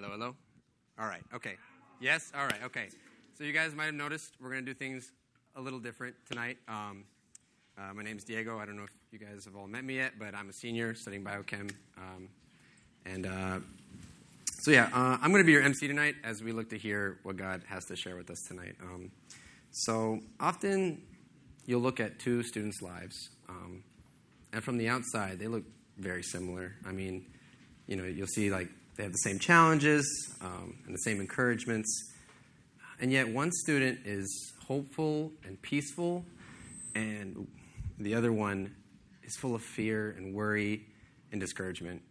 Hello, hello. All right, okay. Yes, all right, okay. So you guys might have noticed we're going to do things a little different tonight. Um, uh, my name is Diego. I don't know if you guys have all met me yet, but I'm a senior studying biochem. Um, and uh, so, yeah, uh, I'm going to be your MC tonight as we look to hear what God has to share with us tonight. Um, so, often you'll look at two students' lives, um, and from the outside, they look very similar. I mean, you know, you'll see like they have the same challenges um, and the same encouragements. And yet, one student is hopeful and peaceful, and the other one is full of fear and worry and discouragement.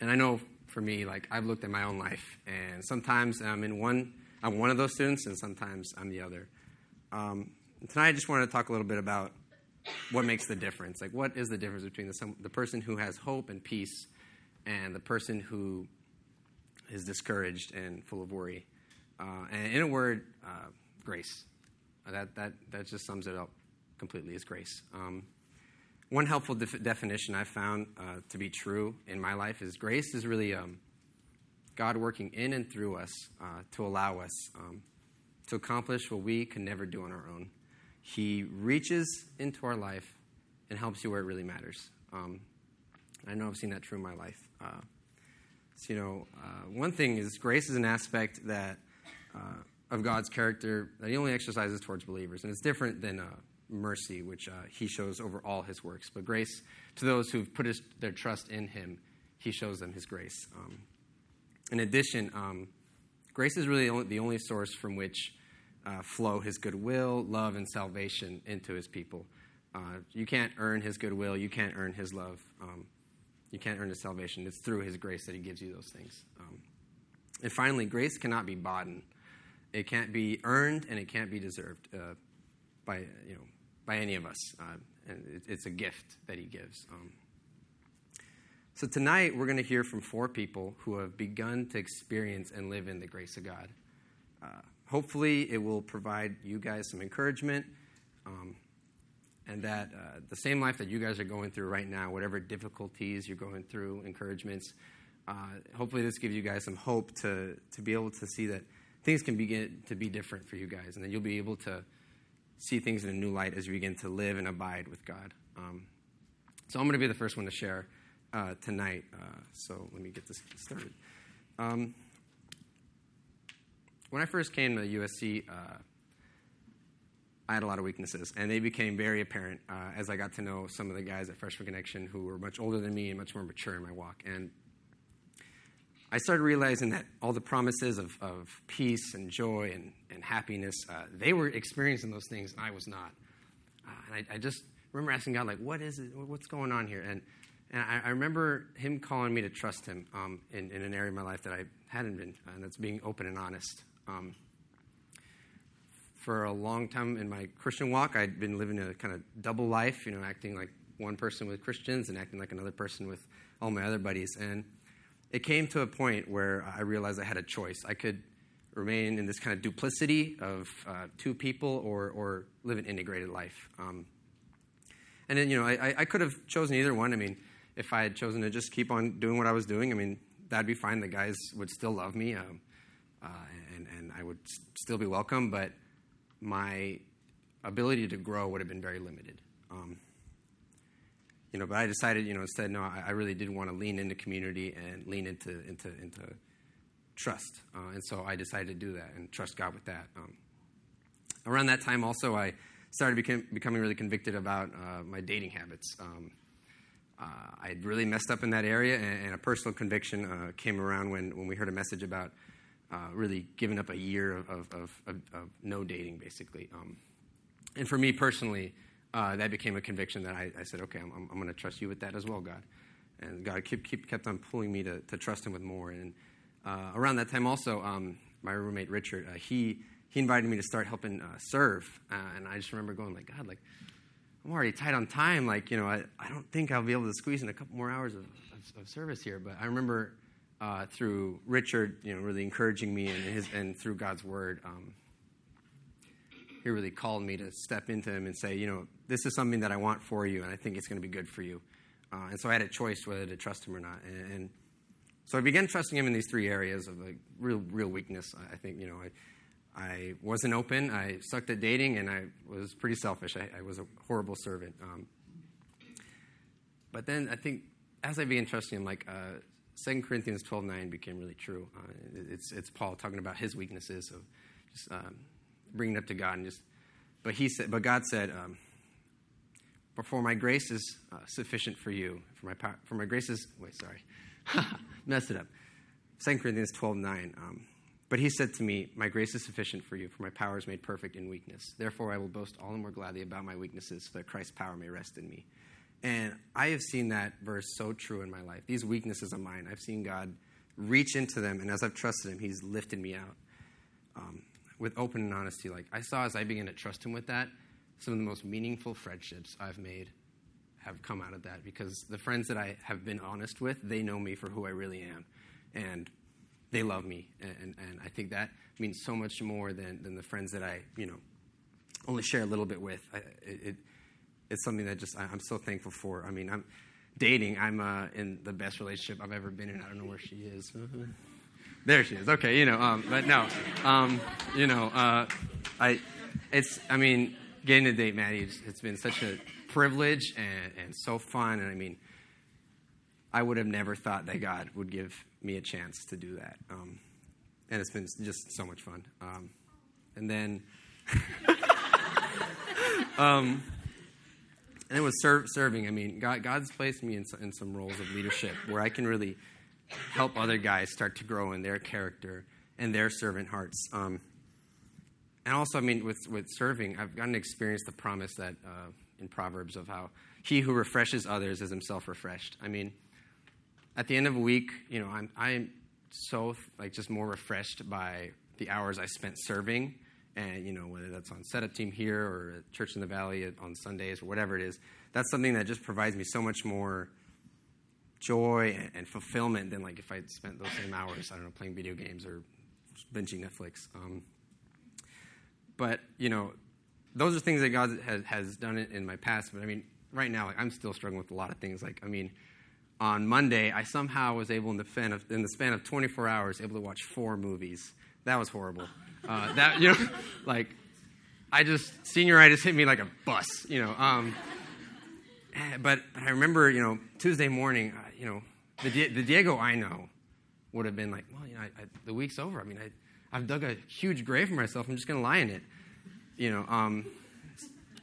And I know for me, like I've looked at my own life, and sometimes I'm in one, I'm one of those students, and sometimes I'm the other. Um, tonight, I just wanted to talk a little bit about what makes the difference. Like, what is the difference between the, the person who has hope and peace and the person who is discouraged and full of worry. Uh, and in a word, uh, grace. That, that, that just sums it up completely is grace. Um, one helpful def- definition I've found uh, to be true in my life is grace is really um, God working in and through us uh, to allow us um, to accomplish what we can never do on our own. He reaches into our life and helps you where it really matters. Um, I know I've seen that true in my life. Uh, so, you know, uh, one thing is grace is an aspect that uh, of God's character that He only exercises towards believers, and it's different than uh, mercy, which uh, He shows over all His works. But grace to those who've put his, their trust in Him, He shows them His grace. Um, in addition, um, grace is really the only source from which uh, flow His goodwill, love, and salvation into His people. you can't earn His goodwill. You can't earn His love. Um, you can't earn his salvation. It's through his grace that he gives you those things. Um, and finally, grace cannot be bought. It can't be earned and it can't be deserved uh, by, you know, by any of us. Uh, and it, it's a gift that he gives. Um, so tonight, we're going to hear from four people who have begun to experience and live in the grace of God. Uh, hopefully, it will provide you guys some encouragement. Um, and that uh, the same life that you guys are going through right now, whatever difficulties you're going through, encouragements, uh, hopefully this gives you guys some hope to, to be able to see that things can begin to be different for you guys, and that you'll be able to see things in a new light as you begin to live and abide with God. Um, so I'm going to be the first one to share uh, tonight. Uh, so let me get this started. Um, when I first came to USC, uh, I had a lot of weaknesses, and they became very apparent uh, as I got to know some of the guys at Freshman Connection who were much older than me and much more mature in my walk. And I started realizing that all the promises of, of peace and joy and, and happiness, uh, they were experiencing those things, and I was not. Uh, and I, I, just remember asking God, like, what is it? What's going on here? And, and I, I remember Him calling me to trust Him um, in, in, an area of my life that I hadn't been, and that's being open and honest. Um, for a long time in my Christian walk, I'd been living a kind of double life, you know, acting like one person with Christians and acting like another person with all my other buddies. And it came to a point where I realized I had a choice. I could remain in this kind of duplicity of uh, two people or, or live an integrated life. Um, and then, you know, I, I could have chosen either one. I mean, if I had chosen to just keep on doing what I was doing, I mean, that'd be fine. The guys would still love me, um, uh, and, and I would still be welcome. But my ability to grow would have been very limited. Um, you know, but I decided, you know, instead, no, I, I, really did want to lean into community and lean into into into trust, uh, and so I decided to do that and trust God with that. Um, around that time, also, I started became, becoming really convicted about uh, my dating habits. Um, uh, I had really messed up in that area, and, and a personal conviction uh, came around when, when we heard a message about uh, really given up a year of, of, of, of no dating, basically. Um, and for me personally, uh, that became a conviction that I, I said, okay, I'm, I'm, going to trust you with that as well, God. And God keep, keep, kept on pulling me to, to trust Him with more. And uh, around that time, also, um, my roommate Richard, uh, he he invited me to start helping uh, serve, uh, and I just remember going like, God, like I'm already tight on time. Like you know, I, I don't think I'll be able to squeeze in a couple more hours of, of, of service here. But I remember uh, through Richard, you know, really encouraging me and his and through God's word, um, he really called me to step into him and say, you know, this is something that I want for you, and I think it's going to be good for you. Uh, and so I had a choice whether to trust him or not. And, and so I began trusting Him in these three areas of like real, real weakness. I think you know I, I wasn't open. I sucked at dating, and I was pretty selfish. I, I was a horrible servant. Um, but then I think as I began trusting Him, like uh, 2 Corinthians twelve nine became really true. Uh, it's it's Paul talking about his weaknesses of just um, bringing it up to God and just. But he said, but God said. Um, for my grace is uh, sufficient for you. For my, for my grace is, wait, sorry. Messed it up. 2 Corinthians 12.9, Um, but he said to me, My grace is sufficient for you, for my power is made perfect in weakness. Therefore, I will boast all the more gladly about my weaknesses, so that Christ's power may rest in me. And I have seen that verse so true in my life. These weaknesses of mine, I've seen God reach into them, and as I've trusted Him, He's lifted me out um, with open and honesty. Like I saw as I began to trust Him with that, some of the most meaningful friendships I've made have come out of that because the friends that I have been honest with, they know me for who I really am. And they love me. And, and I think that means so much more than, than the friends that I, you know, only share a little bit with. I, it, it's something that just I'm so thankful for. I mean, I'm dating. I'm uh, in the best relationship I've ever been in. I don't know where she is. there she is. Okay, you know, um, but no, um, you know, uh, I, it's. I mean, getting to date Maddie, it's, it's been such a privilege and, and so fun. And I mean, I would have never thought that God would give me a chance to do that. Um, and it's been just so much fun. Um, and then, um, and with ser- serving, I mean, God, God's placed me in, in some roles of leadership where I can really help other guys start to grow in their character and their servant hearts. Um, and also, I mean, with, with serving, I've gotten to experience the promise that uh, in Proverbs of how he who refreshes others is himself refreshed. I mean, at the end of a week, you know, I'm, I'm so, like, just more refreshed by the hours I spent serving. And, you know, whether that's on setup team here or at Church in the Valley on Sundays or whatever it is, that's something that just provides me so much more joy and, fulfillment than, like, if I'd spent those same hours, I don't know, playing video games or binging Netflix. Um, but, you know, those are things that God has, has done in my past. But I mean, right now, like, I'm still struggling with a lot of things. Like, I mean, on Monday, I somehow was able, in the, span of, in the span of 24 hours, able to watch four movies. That was horrible. Uh, that, you know, like, I just, senioritis hit me like a bus, you know. Um, eh, but, but I remember, you know, Tuesday morning, uh, you know, the, the Diego I know would have been like, well, you know, I, I, the week's over. I mean, I, I've dug a huge grave for myself. I'm just going to lie in it. You know, um,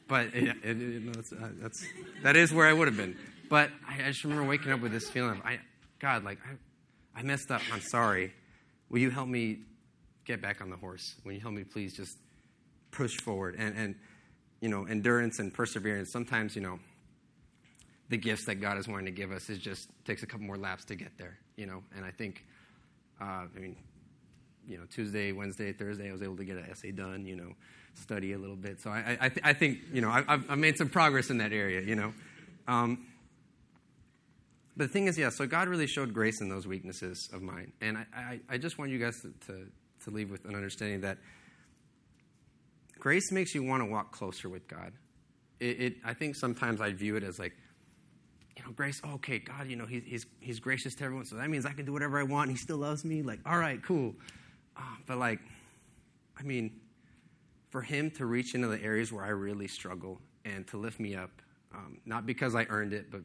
but it, it, it, that's, uh, that's, that is where I would have been. But I, I, just remember waking up with this feeling of, I, God, like, I, I messed up. I'm sorry. Will you help me get back on the horse? Will you help me please just push forward? And, and you know, endurance and perseverance, sometimes, you know, the gifts that God is wanting to give us is just takes a couple more laps to get there, you know. And I think, uh, I mean, you know, Tuesday, Wednesday, Thursday, I was able to get an essay done, you know, study a little bit. So I, I, th- I think, you know, I, have made some progress in that area, you know. Um, but the thing is, yeah, so God really showed grace in those weaknesses of mine. And I, I, I just want you guys to, to, to leave with an understanding that grace makes you want to walk closer with God. It, it, I think sometimes I view it as like, you know, grace, okay, God, you know, he's, he's, he's gracious to everyone, so that means I can do whatever I want and he still loves me. Like, all right, cool. Uh, but, like, I mean, for Him to reach into the areas where I really struggle and to lift me up, um, not because I earned it, but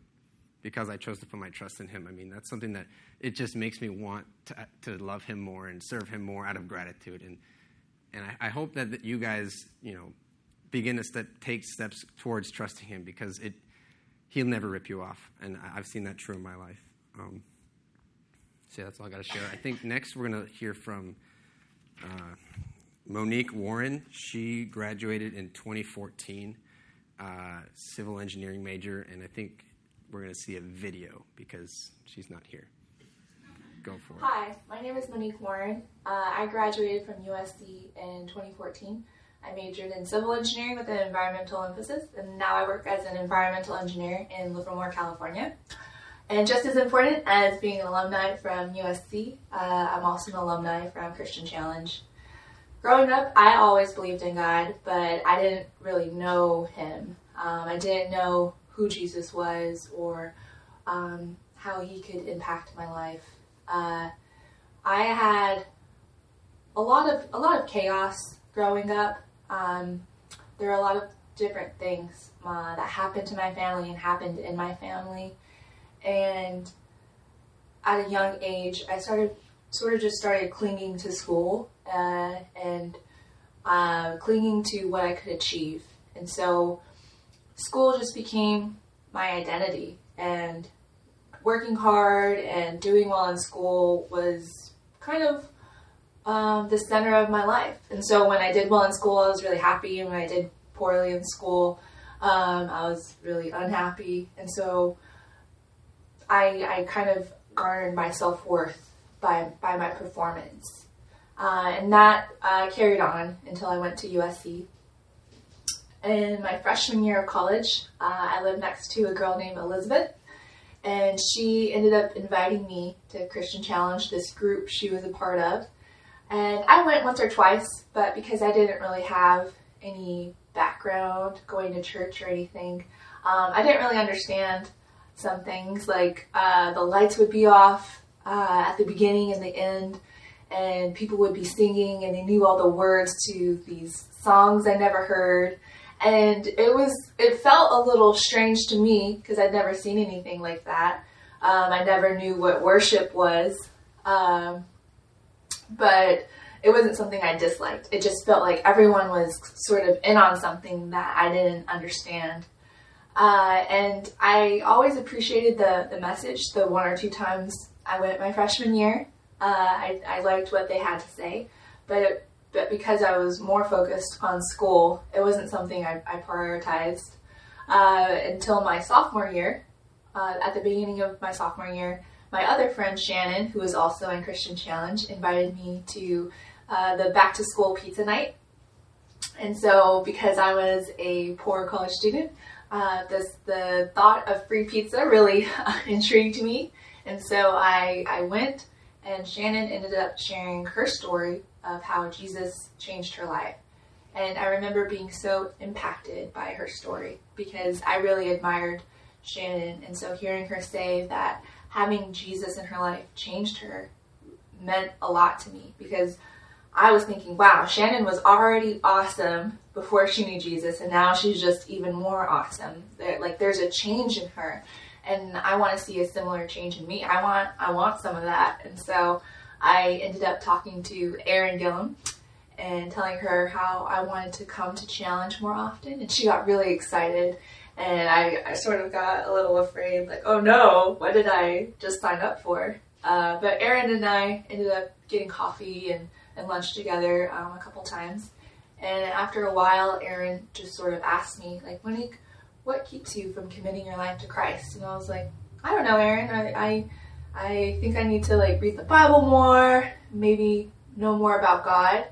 because I chose to put my trust in Him. I mean, that's something that it just makes me want to, to love Him more and serve Him more out of gratitude. And and I, I hope that, you guys, you know, begin to step, take steps towards trusting Him because it He'll never rip you off, and I've seen that true in my life. Um, so yeah, that's all I got to share. I think next we're going to hear from uh, Monique Warren. She graduated in 2014, uh, civil engineering major, and I think we're going to see a video because she's not here. Go for it. Hi, my name is Monique Warren. Uh, I graduated from USC in 2014. I majored in civil engineering with an environmental emphasis, and now I work as an environmental engineer in Livermore, California. And just as important as being an alumni from USC, uh, I'm also an alumni from Christian Challenge. Growing up, I always believed in God, but I didn't really know Him. Um, I didn't know who Jesus was or um, how He could impact my life. Uh, I had a lot of a lot of chaos growing up. Um, there are a lot of different things uh, that happened to my family and happened in my family, and at a young age, I started sort of just started clinging to school uh, and uh, clinging to what I could achieve, and so school just became my identity and working hard and doing well in school was kind of um, the center of my life. And so when I did well in school, I was really happy. And when I did poorly in school, um, I was really unhappy. And so I, I kind of garnered my self worth by, by my performance. Uh, and that uh, carried on until I went to USC. In my freshman year of college, uh, I lived next to a girl named Elizabeth, and she ended up inviting me to Christian Challenge, this group she was a part of. And I went once or twice, but because I didn't really have any background going to church or anything, um, I didn't really understand some things. Like uh, the lights would be off uh, at the beginning and the end, and people would be singing, and they knew all the words to these songs I never heard. And it was, it felt a little strange to me because I'd never seen anything like that. Um, I never knew what worship was. Um, but it wasn't something I disliked. It just felt like everyone was sort of in on something that I didn't understand. Uh, and I always appreciated the, the message the one or two times I went my freshman year. Uh, I, I liked what they had to say, but it, but because I was more focused on school, it wasn't something I, I prioritized uh, until my sophomore year. Uh, at the beginning of my sophomore year, my other friend Shannon, who was also in Christian Challenge, invited me to uh, the back to school pizza night. And so, because I was a poor college student, uh, this, the thought of free pizza really intrigued me. And so I, I went, and Shannon ended up sharing her story of how Jesus changed her life. And I remember being so impacted by her story because I really admired Shannon. And so hearing her say that having Jesus in her life changed her meant a lot to me because I was thinking, wow, Shannon was already awesome before she knew Jesus, and now she's just even more awesome. Like there's a change in her, and I want to see a similar change in me. I want I want some of that, and so I ended up talking to Erin Gillum and telling her how I wanted to come to challenge more often, and she got really excited. And I, I sort of got a little afraid, like, oh no, what did I just sign up for? Uh, but Erin and I ended up getting coffee and, and lunch together um, a couple times. And after a while, Erin just sort of asked me, like, Monique, what keeps you from committing your life to Christ? And I was like, I don't know, Erin. I, I, I think I need to like read the Bible more, maybe know more about God.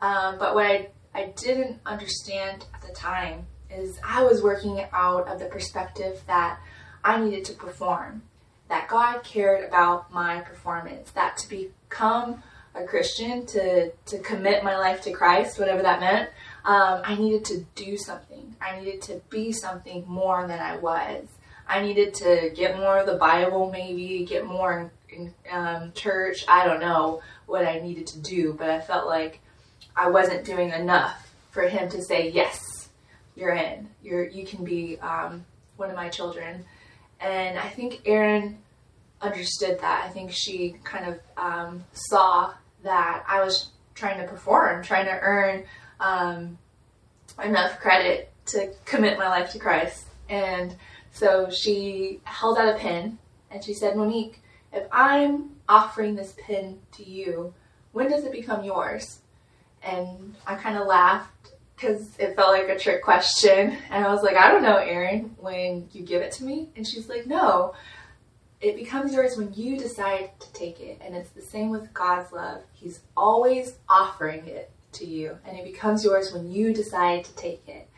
Um, but what I, I didn't understand at the time is I was working out of the perspective that I needed to perform, that God cared about my performance, that to become a Christian, to, to commit my life to Christ, whatever that meant, um, I needed to do something. I needed to be something more than I was. I needed to get more of the Bible, maybe get more in, in um, church. I don't know what I needed to do, but I felt like I wasn't doing enough for him to say, yes, you're in. You're, you can be um, one of my children. And I think Erin understood that. I think she kind of um, saw that I was trying to perform, trying to earn um, enough credit to commit my life to Christ. And so she held out a pin and she said, Monique, if I'm offering this pin to you, when does it become yours? And I kind of laughed because it felt like a trick question. And I was like, I don't know, Erin, when you give it to me. And she's like, no, it becomes yours when you decide to take it. And it's the same with God's love. He's always offering it to you. And it becomes yours when you decide to take it.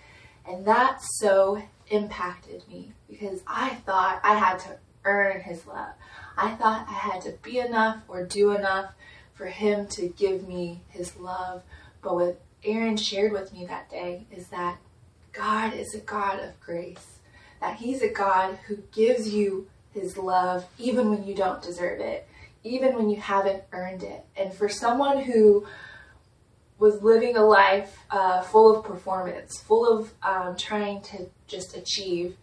And that so impacted me because I thought I had to earn his love. I thought I had to be enough or do enough for him to give me his love. But what Erin shared with me that day is that God is a God of grace, that He's a God who gives you His love even when you don't deserve it, even when you haven't earned it. And for someone who was living a life uh, full of performance, full of um, trying to just achieve,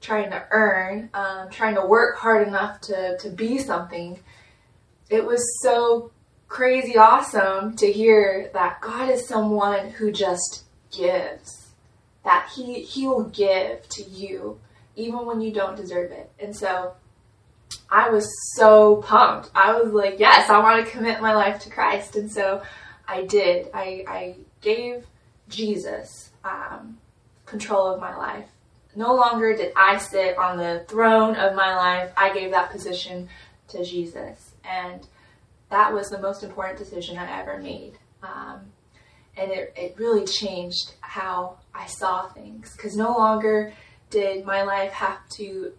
trying to earn, um, trying to work hard enough to, to be something, it was so crazy awesome to hear that God is someone who just gives, that He He will give to you even when you don't deserve it. And so I was so pumped. I was like, yes, I want to commit my life to Christ. And so I did. I, I gave Jesus um, control of my life. No longer did I sit on the throne of my life. I gave that position to Jesus. And that was the most important decision I ever made. Um, and it, it really changed how I saw things. Because no longer did my life have to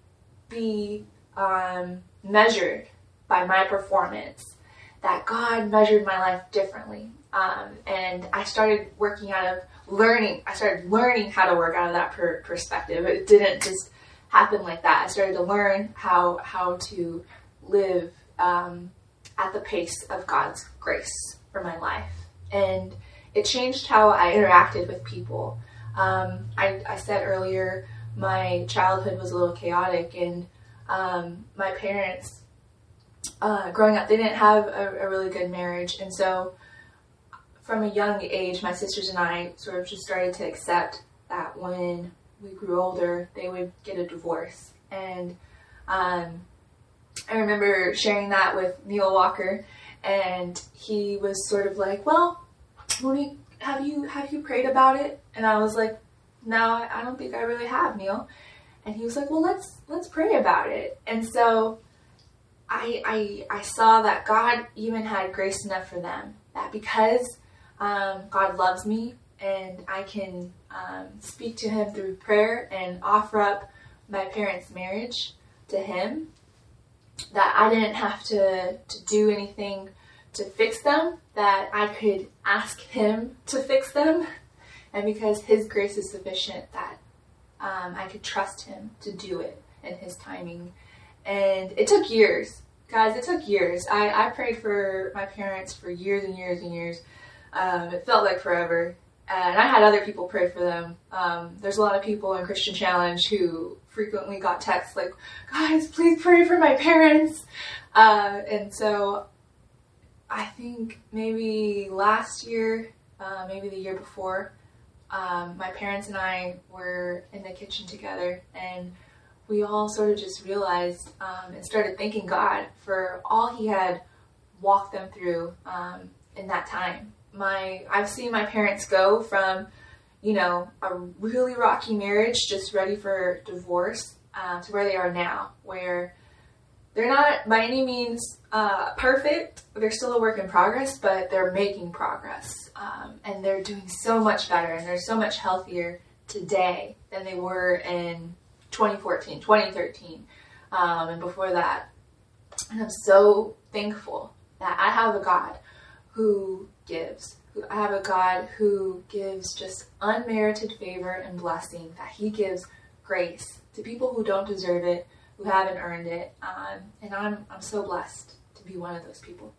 be um, measured by my performance, that God measured my life differently. Um, and I started working out of learning, I started learning how to work out of that per- perspective. It didn't just happen like that. I started to learn how, how to live um, at the pace of God's grace for my life. And it changed how I interacted with people. Um, I, I said earlier, my childhood was a little chaotic, and um, my parents, uh, growing up, they didn't have a, a, really good marriage, and so from a young age, my sisters and I sort of just started to accept that when we grew older, they would get a divorce, and um, I remember sharing that with Neil Walker, and he was sort of like, "Well, Monique, have you have you prayed about it?" And I was like, "No, I don't think I really have, Neil." And he was like, "Well, let's let's pray about it." And so I I I saw that God even had grace enough for them that because um, God loves me and I can um, speak to Him through prayer and offer up my parents' marriage to Him that I didn't have to, to do anything to fix them, that I could ask Him to fix them. And because His grace is sufficient, that um, I could trust Him to do it in His timing. And it took years. Guys, it took years. I, I prayed for my parents for years and years and years. Um, it felt like forever. And I had other people pray for them. Um, there's a lot of people in Christian Challenge who frequently got texts like, guys, please pray for my parents. Uh, and so I think maybe last year, uh, maybe the year before, um, my parents and I were in the kitchen together and we all sort of just realized um, and started thanking God for all He had walked them through um, in that time. My I've seen my parents go from you know, a really rocky marriage, just ready for divorce, uh, to where they are now, where they're not by any means uh, perfect. They're still a work in progress, but they're making progress. Um, and they're doing so much better and they're so much healthier today than they were in 2014, 2013, um, and before that. And I'm so thankful that I have a God who gives I have a God who gives just unmerited favor and blessing, that He gives grace to people who don't deserve it, who haven't earned it. Um, and I'm, I'm so blessed to be one of those people.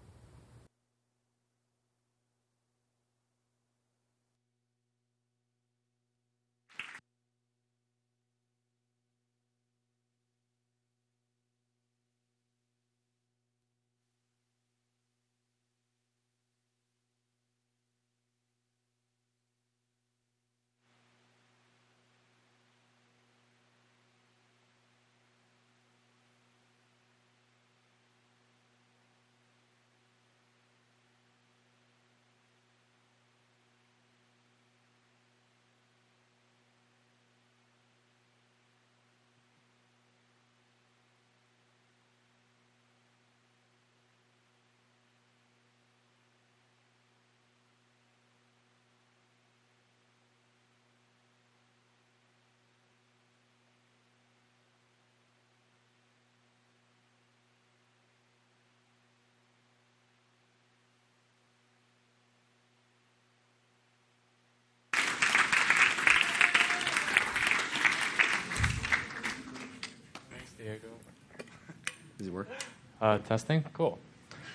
Uh, testing? Cool.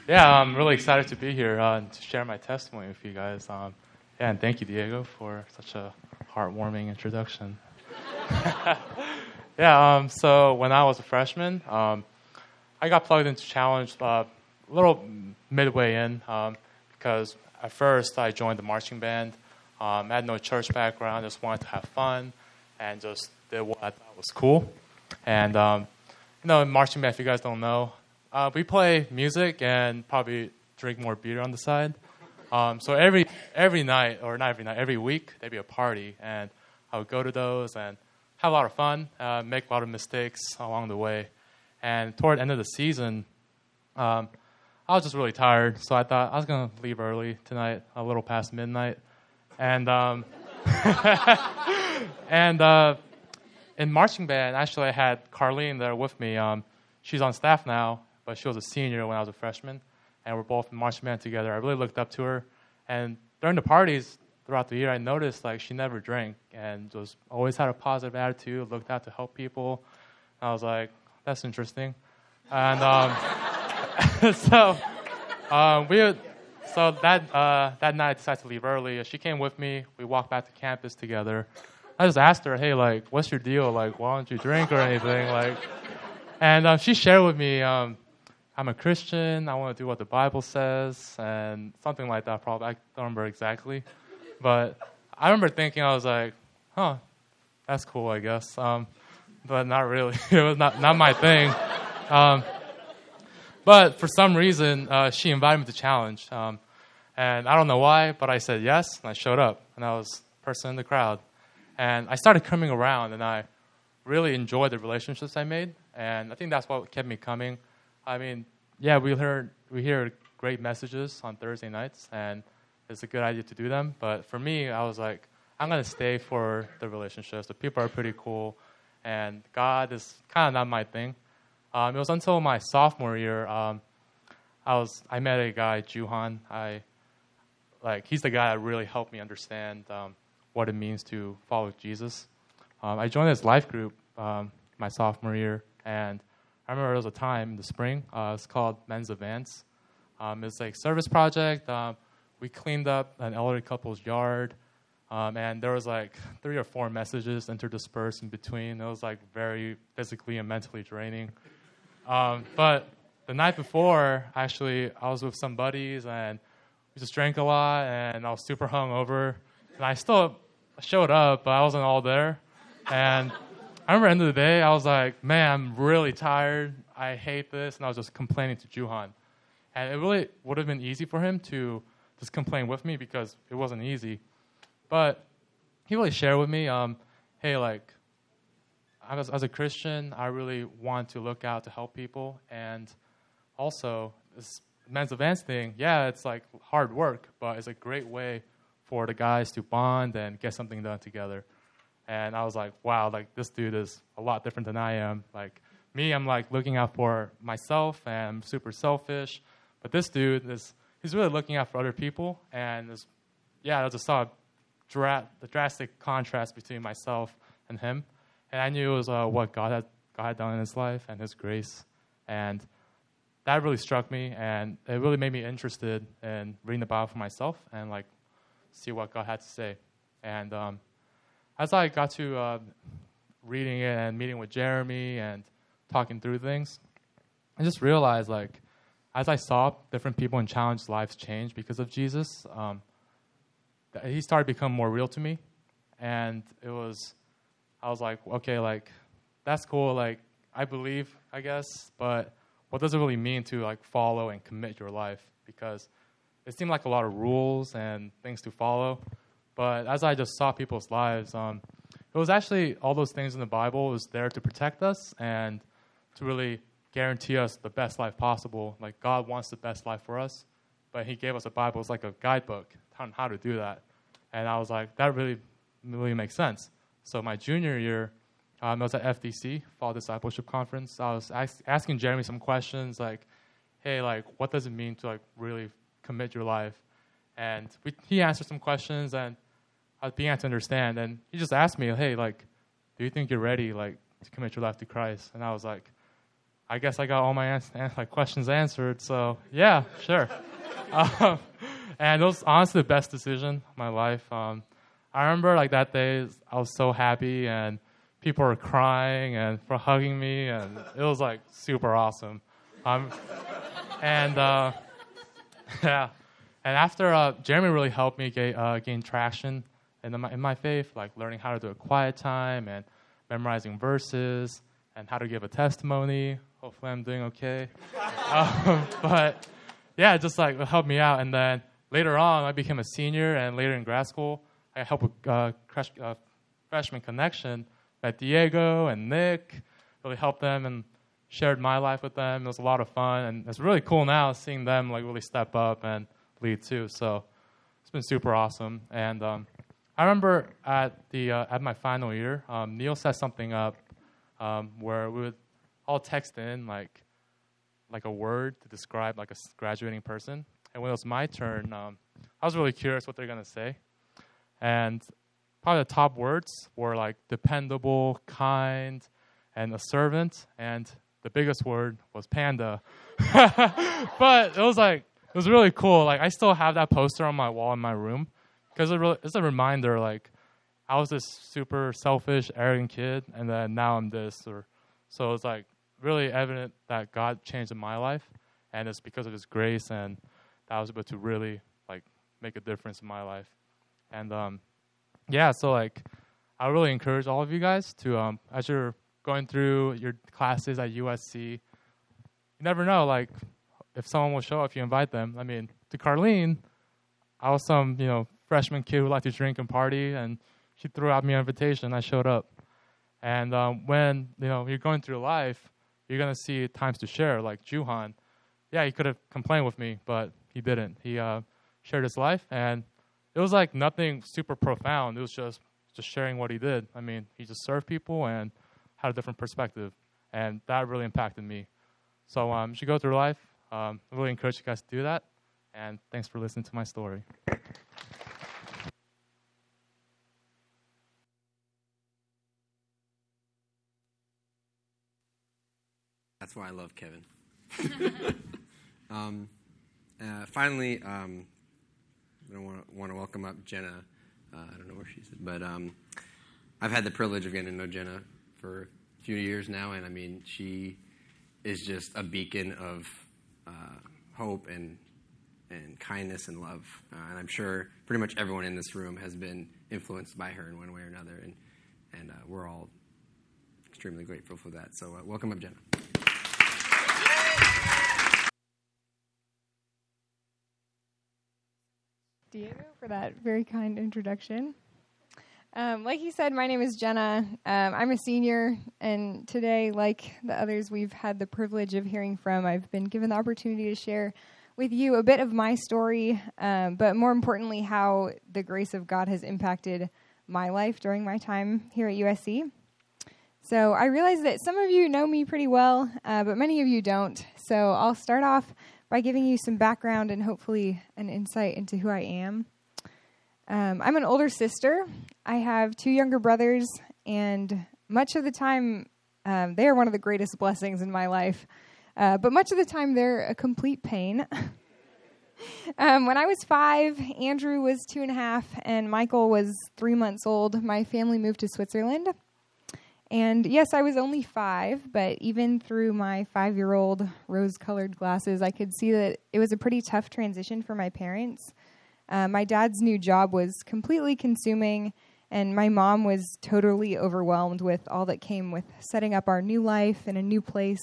yeah, I'm really excited to be here uh, to share my testimony with you guys. Um, yeah, and thank you, Diego, for such a heartwarming introduction. yeah, um, so when I was a freshman, um, I got plugged into Challenge uh, a little midway in um, because at first I joined the marching band. Um, I had no church background, just wanted to have fun and just did what I thought was cool. And, in marching band, if you guys don't know, uh, we play music and probably drink more beer on the side. Um, so every every night, or not every night, every week, there'd be a party, and I would go to those and have a lot of fun, uh, make a lot of mistakes along the way. And toward the end of the season, um, I was just really tired, so I thought I was gonna leave early tonight, a little past midnight, and um, and uh, in marching band, actually, I had Carlene there with me. Um, she's on staff now, but she was a senior when I was a freshman and we're both in marching band together. I really looked up to her, and during the parties throughout the year, I noticed like she never drank and just always had a positive attitude, looked out to help people. And I was like, that's interesting, and um, so um, we. So that uh, that night, I decided to leave early. She came with me. We walked back to campus together. I just asked her, "Hey, like, what's your deal? Like, why don't you drink or anything?" Like, and uh, she shared with me um, I'm a Christian. I want to do what the Bible says, and something like that. Probably I don't remember exactly, but I remember thinking I was like, "Huh, that's cool, I guess." Um, but not really. it was not not my thing. Um, but for some reason, uh, she invited me to challenge, um, and I don't know why, but I said yes, and I showed up, and I was person in the crowd, and I started coming around, and I really enjoyed the relationships I made, and I think that's what kept me coming. I mean, yeah, we heard we hear great messages on Thursday nights, and it's a good idea to do them. But for me, I was like, I'm gonna stay for the relationships. The people are pretty cool, and God is kind of not my thing. Um, it was until my sophomore year, um, I was I met a guy, Juhan. I like he's the guy that really helped me understand um, what it means to follow Jesus. Um, I joined his life group um, my sophomore year, and I remember there was a time in the spring. Uh, it's called Men's Advance. Um, it's like service project. Um, we cleaned up an elderly couple's yard, um, and there was like three or four messages interdispersed in between. It was like very physically and mentally draining. Um, but the night before, actually, I was with some buddies and we just drank a lot, and I was super hungover. And I still showed up, but I wasn't all there. And I remember end of the day, I was like, man, I'm really tired. I hate this. And I was just complaining to Juhan. And it really would have been easy for him to just complain with me because it wasn't easy. But he really shared with me, um, hey, like, as, as a Christian, I really want to look out to help people. And also, this men's advance thing, yeah, it's like hard work, but it's a great way for the guys to bond and get something done together. And I was like, wow, like this dude is a lot different than I am. Like me, I'm like looking out for myself and I'm super selfish. But this dude is he's really looking out for other people and is yeah, I just saw dra- the drastic contrast between myself and him. And I knew it was uh, what God had God had done in his life and his grace. And that really struck me and it really made me interested in reading the Bible for myself and like see what God had to say. And um, as I got to uh, reading it and meeting with Jeremy and talking through things, I just realized like as I saw different people in challenged lives change because of Jesus, um, he started to become more real to me, and it was I was like, okay, like that's cool, like I believe, I guess, but what does it really mean to like follow and commit your life? Because it seemed like a lot of rules and things to follow, but as I just saw people's lives, um, it was actually all those things in the Bible was there to protect us and to really guarantee us the best life possible. Like God wants the best life for us, but He gave us a Bible. It's like a guidebook on how to do that. And I was like, that really, really makes sense. So my junior year, um, I was at FDC, Fall Discipleship Conference. I was ask, asking Jeremy some questions like, hey, like, what does it mean to like really commit your life? And we, he answered some questions, and I beginning to understand. And he just asked me, hey, like, do you think you're ready, like, to commit your life to Christ? And I was like, I guess I got all my ans- questions answered. So yeah, sure. um, and it was honestly the best decision of my life. Um, I remember like that day, I was so happy, and people were crying and for hugging me, and it was like super awesome. Um, and uh, yeah, and after uh, Jeremy really helped me get, uh, gain traction in my, in my faith, like learning how to do a quiet time and memorizing verses and how to give a testimony. Hopefully, I'm doing okay. um, but yeah, just like helped me out. And then later on, I became a senior, and later in grad school, I helped with uh, uh, freshman connection. Met Diego and Nick, really helped them and shared my life with them. It was a lot of fun, and it's really cool now seeing them like really step up and lead too. So it's been super awesome. And um, I remember at the uh, at my final year, um, Neil set something up um, where we would all text in like like a word to describe like a graduating person. And when it was my turn, um, I was really curious what they're gonna say. And probably the top words were like dependable, kind, and a servant. And the biggest word was panda. but it was like it was really cool. Like I still have that poster on my wall in my room because it really, it's a reminder. Like I was this super selfish, arrogant kid, and then now I'm this. Or so it's like really evident that God changed in my life, and it's because of His grace, and that I was able to really like make a difference in my life. And um, yeah, so like I really encourage all of you guys to um, as you're going through your classes at USC, you never know like if someone will show up if you invite them. I mean, to Carlene, I was some you know freshman kid who liked to drink and party, and she threw out me an invitation. I showed up, and um, when you know you're going through life, you're gonna see times to share. Like Juhan, yeah, he could have complained with me, but he didn't. He uh, shared his life, and it was like nothing super profound. It was just just sharing what he did. I mean, he just served people and had a different perspective, and that really impacted me. So um, you go through life, um, I really encourage you guys to do that. And thanks for listening to my story. That's why I love Kevin. um, uh, finally, um, I want to want to welcome up Jenna. Uh, I don't know where she's, at, but um, I've had the privilege of getting to know Jenna for a few years now, and I mean, she is just a beacon of uh, hope and and kindness and love. Uh, and I'm sure pretty much everyone in this room has been influenced by her in one way or another, and and uh, we're all extremely grateful for that. So, uh, welcome up, Jenna. Diego for that very kind introduction. Um, like you said, my name is Jenna. Um, I'm a senior, and today, like the others we've had the privilege of hearing from, I've been given the opportunity to share with you a bit of my story, um, but more importantly, how the grace of God has impacted my life during my time here at USC. So I realize that some of you know me pretty well, uh, but many of you don't. So I'll start off by giving you some background and hopefully an insight into who I am. Um, I'm an older sister. I have two younger brothers, and much of the time, um, they are one of the greatest blessings in my life. Uh, but much of the time, they're a complete pain. um, when I was five, Andrew was two and a half, and Michael was three months old. My family moved to Switzerland. And yes, I was only five, but even through my five year old rose colored glasses, I could see that it was a pretty tough transition for my parents. Uh, my dad's new job was completely consuming, and my mom was totally overwhelmed with all that came with setting up our new life in a new place,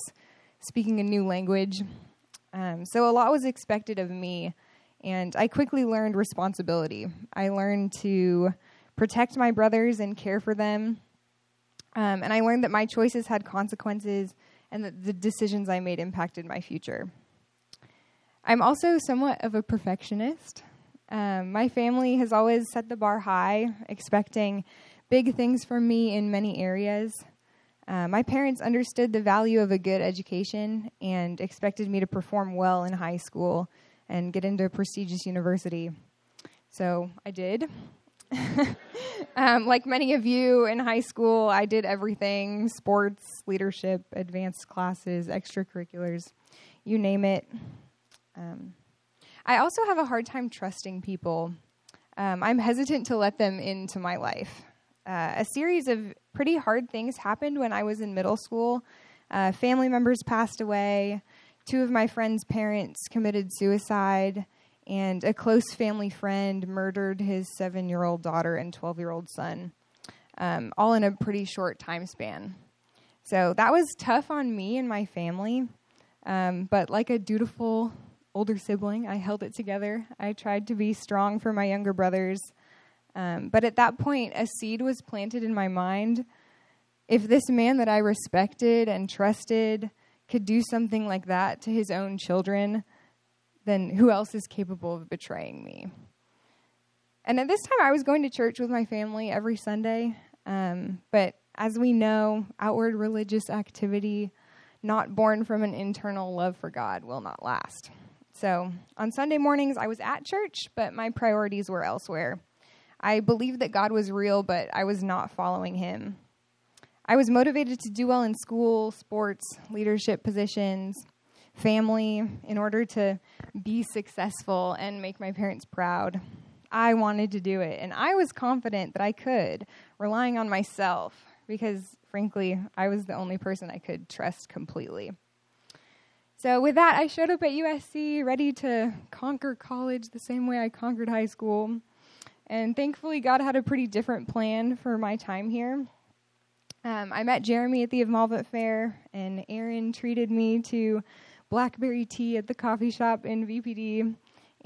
speaking a new language. Um, so a lot was expected of me, and I quickly learned responsibility. I learned to protect my brothers and care for them. Um, and I learned that my choices had consequences and that the decisions I made impacted my future. I'm also somewhat of a perfectionist. Um, my family has always set the bar high, expecting big things from me in many areas. Uh, my parents understood the value of a good education and expected me to perform well in high school and get into a prestigious university. So I did. um, like many of you in high school, I did everything sports, leadership, advanced classes, extracurriculars, you name it. Um, I also have a hard time trusting people. Um, I'm hesitant to let them into my life. Uh, a series of pretty hard things happened when I was in middle school. Uh, family members passed away, two of my friends' parents committed suicide, and a close family friend murdered his seven year old daughter and 12 year old son, um, all in a pretty short time span. So that was tough on me and my family. Um, but like a dutiful older sibling, I held it together. I tried to be strong for my younger brothers. Um, but at that point, a seed was planted in my mind. If this man that I respected and trusted could do something like that to his own children, then who else is capable of betraying me? And at this time, I was going to church with my family every Sunday. Um, but as we know, outward religious activity, not born from an internal love for God, will not last. So on Sunday mornings, I was at church, but my priorities were elsewhere. I believed that God was real, but I was not following him. I was motivated to do well in school, sports, leadership positions, family, in order to be successful and make my parents proud. I wanted to do it, and I was confident that I could, relying on myself, because frankly, I was the only person I could trust completely. So, with that, I showed up at USC ready to conquer college the same way I conquered high school. And thankfully, God had a pretty different plan for my time here. Um, I met Jeremy at the Amalvet Fair, and Erin treated me to blackberry tea at the coffee shop in VPD.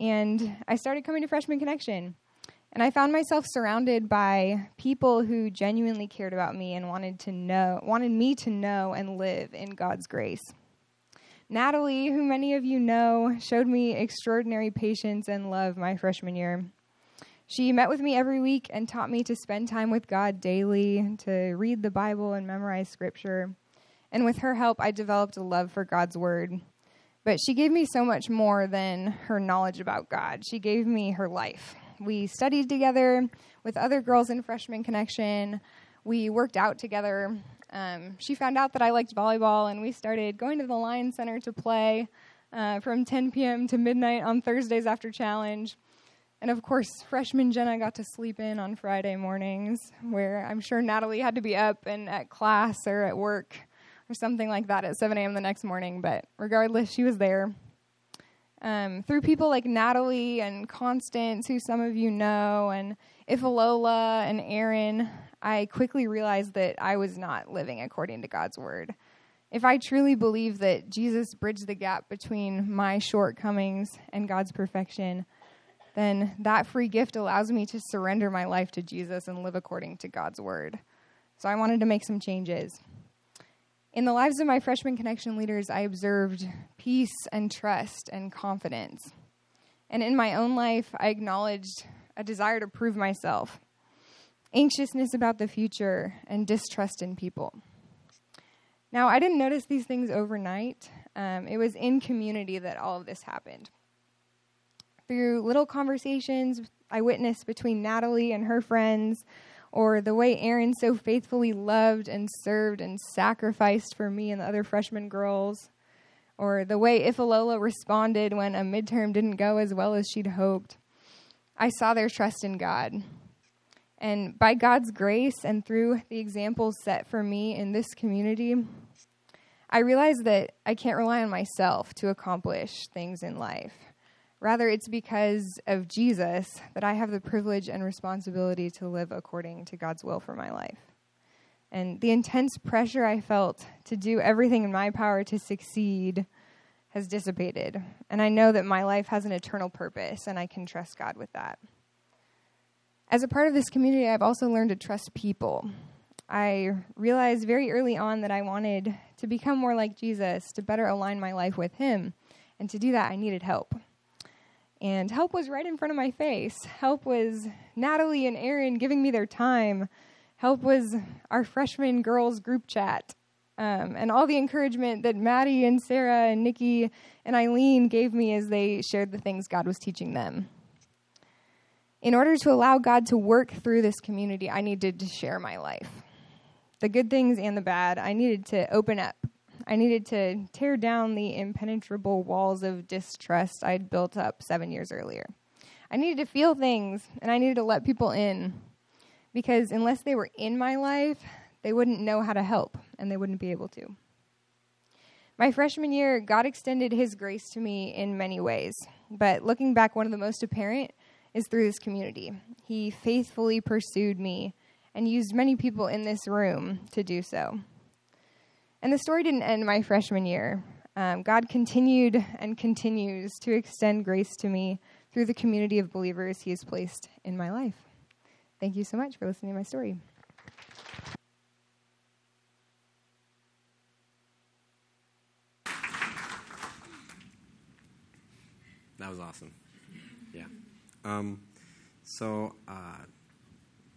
And I started coming to Freshman Connection. And I found myself surrounded by people who genuinely cared about me and wanted to know, wanted me to know and live in God's grace. Natalie, who many of you know, showed me extraordinary patience and love my freshman year. She met with me every week and taught me to spend time with God daily, to read the Bible and memorize scripture. And with her help, I developed a love for God's word. But she gave me so much more than her knowledge about God. She gave me her life. We studied together with other girls in Freshman Connection. We worked out together. Um, she found out that I liked volleyball, and we started going to the Lyon Center to play uh, from 10 p.m. to midnight on Thursdays after challenge. And of course, freshman Jenna got to sleep in on Friday mornings, where I'm sure Natalie had to be up and at class or at work or something like that at 7 a.m. the next morning. But regardless, she was there. Um, through people like Natalie and Constance, who some of you know, and Ifalola and Erin, I quickly realized that I was not living according to God's word. If I truly believe that Jesus bridged the gap between my shortcomings and God's perfection, then that free gift allows me to surrender my life to Jesus and live according to God's word. So I wanted to make some changes. In the lives of my freshman connection leaders, I observed peace and trust and confidence. And in my own life, I acknowledged a desire to prove myself anxiousness about the future, and distrust in people. Now, I didn't notice these things overnight. Um, it was in community that all of this happened. Through little conversations I witnessed between Natalie and her friends, or the way Erin so faithfully loved and served and sacrificed for me and the other freshman girls, or the way Ifalola responded when a midterm didn't go as well as she'd hoped, I saw their trust in God and by God's grace and through the examples set for me in this community, I realize that I can't rely on myself to accomplish things in life. Rather, it's because of Jesus that I have the privilege and responsibility to live according to God's will for my life. And the intense pressure I felt to do everything in my power to succeed has dissipated. And I know that my life has an eternal purpose, and I can trust God with that. As a part of this community, I've also learned to trust people. I realized very early on that I wanted to become more like Jesus, to better align my life with Him. And to do that, I needed help. And help was right in front of my face. Help was Natalie and Erin giving me their time. Help was our freshman girls group chat. Um, and all the encouragement that Maddie and Sarah and Nikki and Eileen gave me as they shared the things God was teaching them. In order to allow God to work through this community, I needed to share my life. The good things and the bad. I needed to open up. I needed to tear down the impenetrable walls of distrust I'd built up seven years earlier. I needed to feel things, and I needed to let people in. Because unless they were in my life, they wouldn't know how to help, and they wouldn't be able to. My freshman year, God extended His grace to me in many ways. But looking back, one of the most apparent is through this community. He faithfully pursued me and used many people in this room to do so. And the story didn't end my freshman year. Um, God continued and continues to extend grace to me through the community of believers He has placed in my life. Thank you so much for listening to my story. That was awesome. Yeah. Um, so, uh,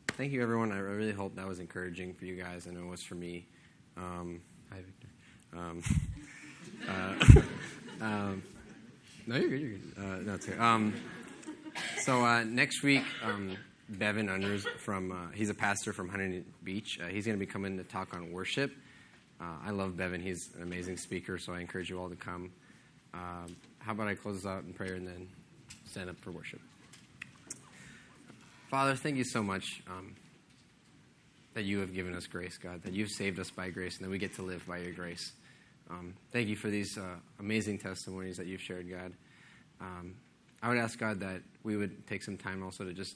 thank you, everyone. I really hope that was encouraging for you guys. I know it was for me. Um, hi, Victor. Um, uh, um, no, you're good. You're good. Uh, no, it's. Um, so uh, next week, um, Bevan Unders from uh, he's a pastor from Huntington Beach. Uh, he's going to be coming to talk on worship. Uh, I love Bevan. He's an amazing speaker, so I encourage you all to come. Um, how about I close this out in prayer and then stand up for worship? Father, thank you so much um, that you have given us grace, God, that you've saved us by grace, and that we get to live by your grace. Um, thank you for these uh, amazing testimonies that you've shared, God. Um, I would ask God that we would take some time also to just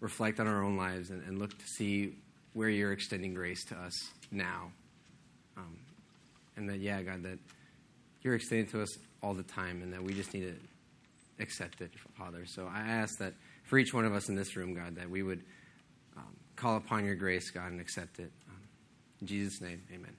reflect on our own lives and, and look to see where you're extending grace to us now. Um, and that, yeah, God, that you're extending to us all the time and that we just need to accept it, Father. So I ask that for each one of us in this room, God, that we would um, call upon your grace, God, and accept it. In Jesus' name, amen.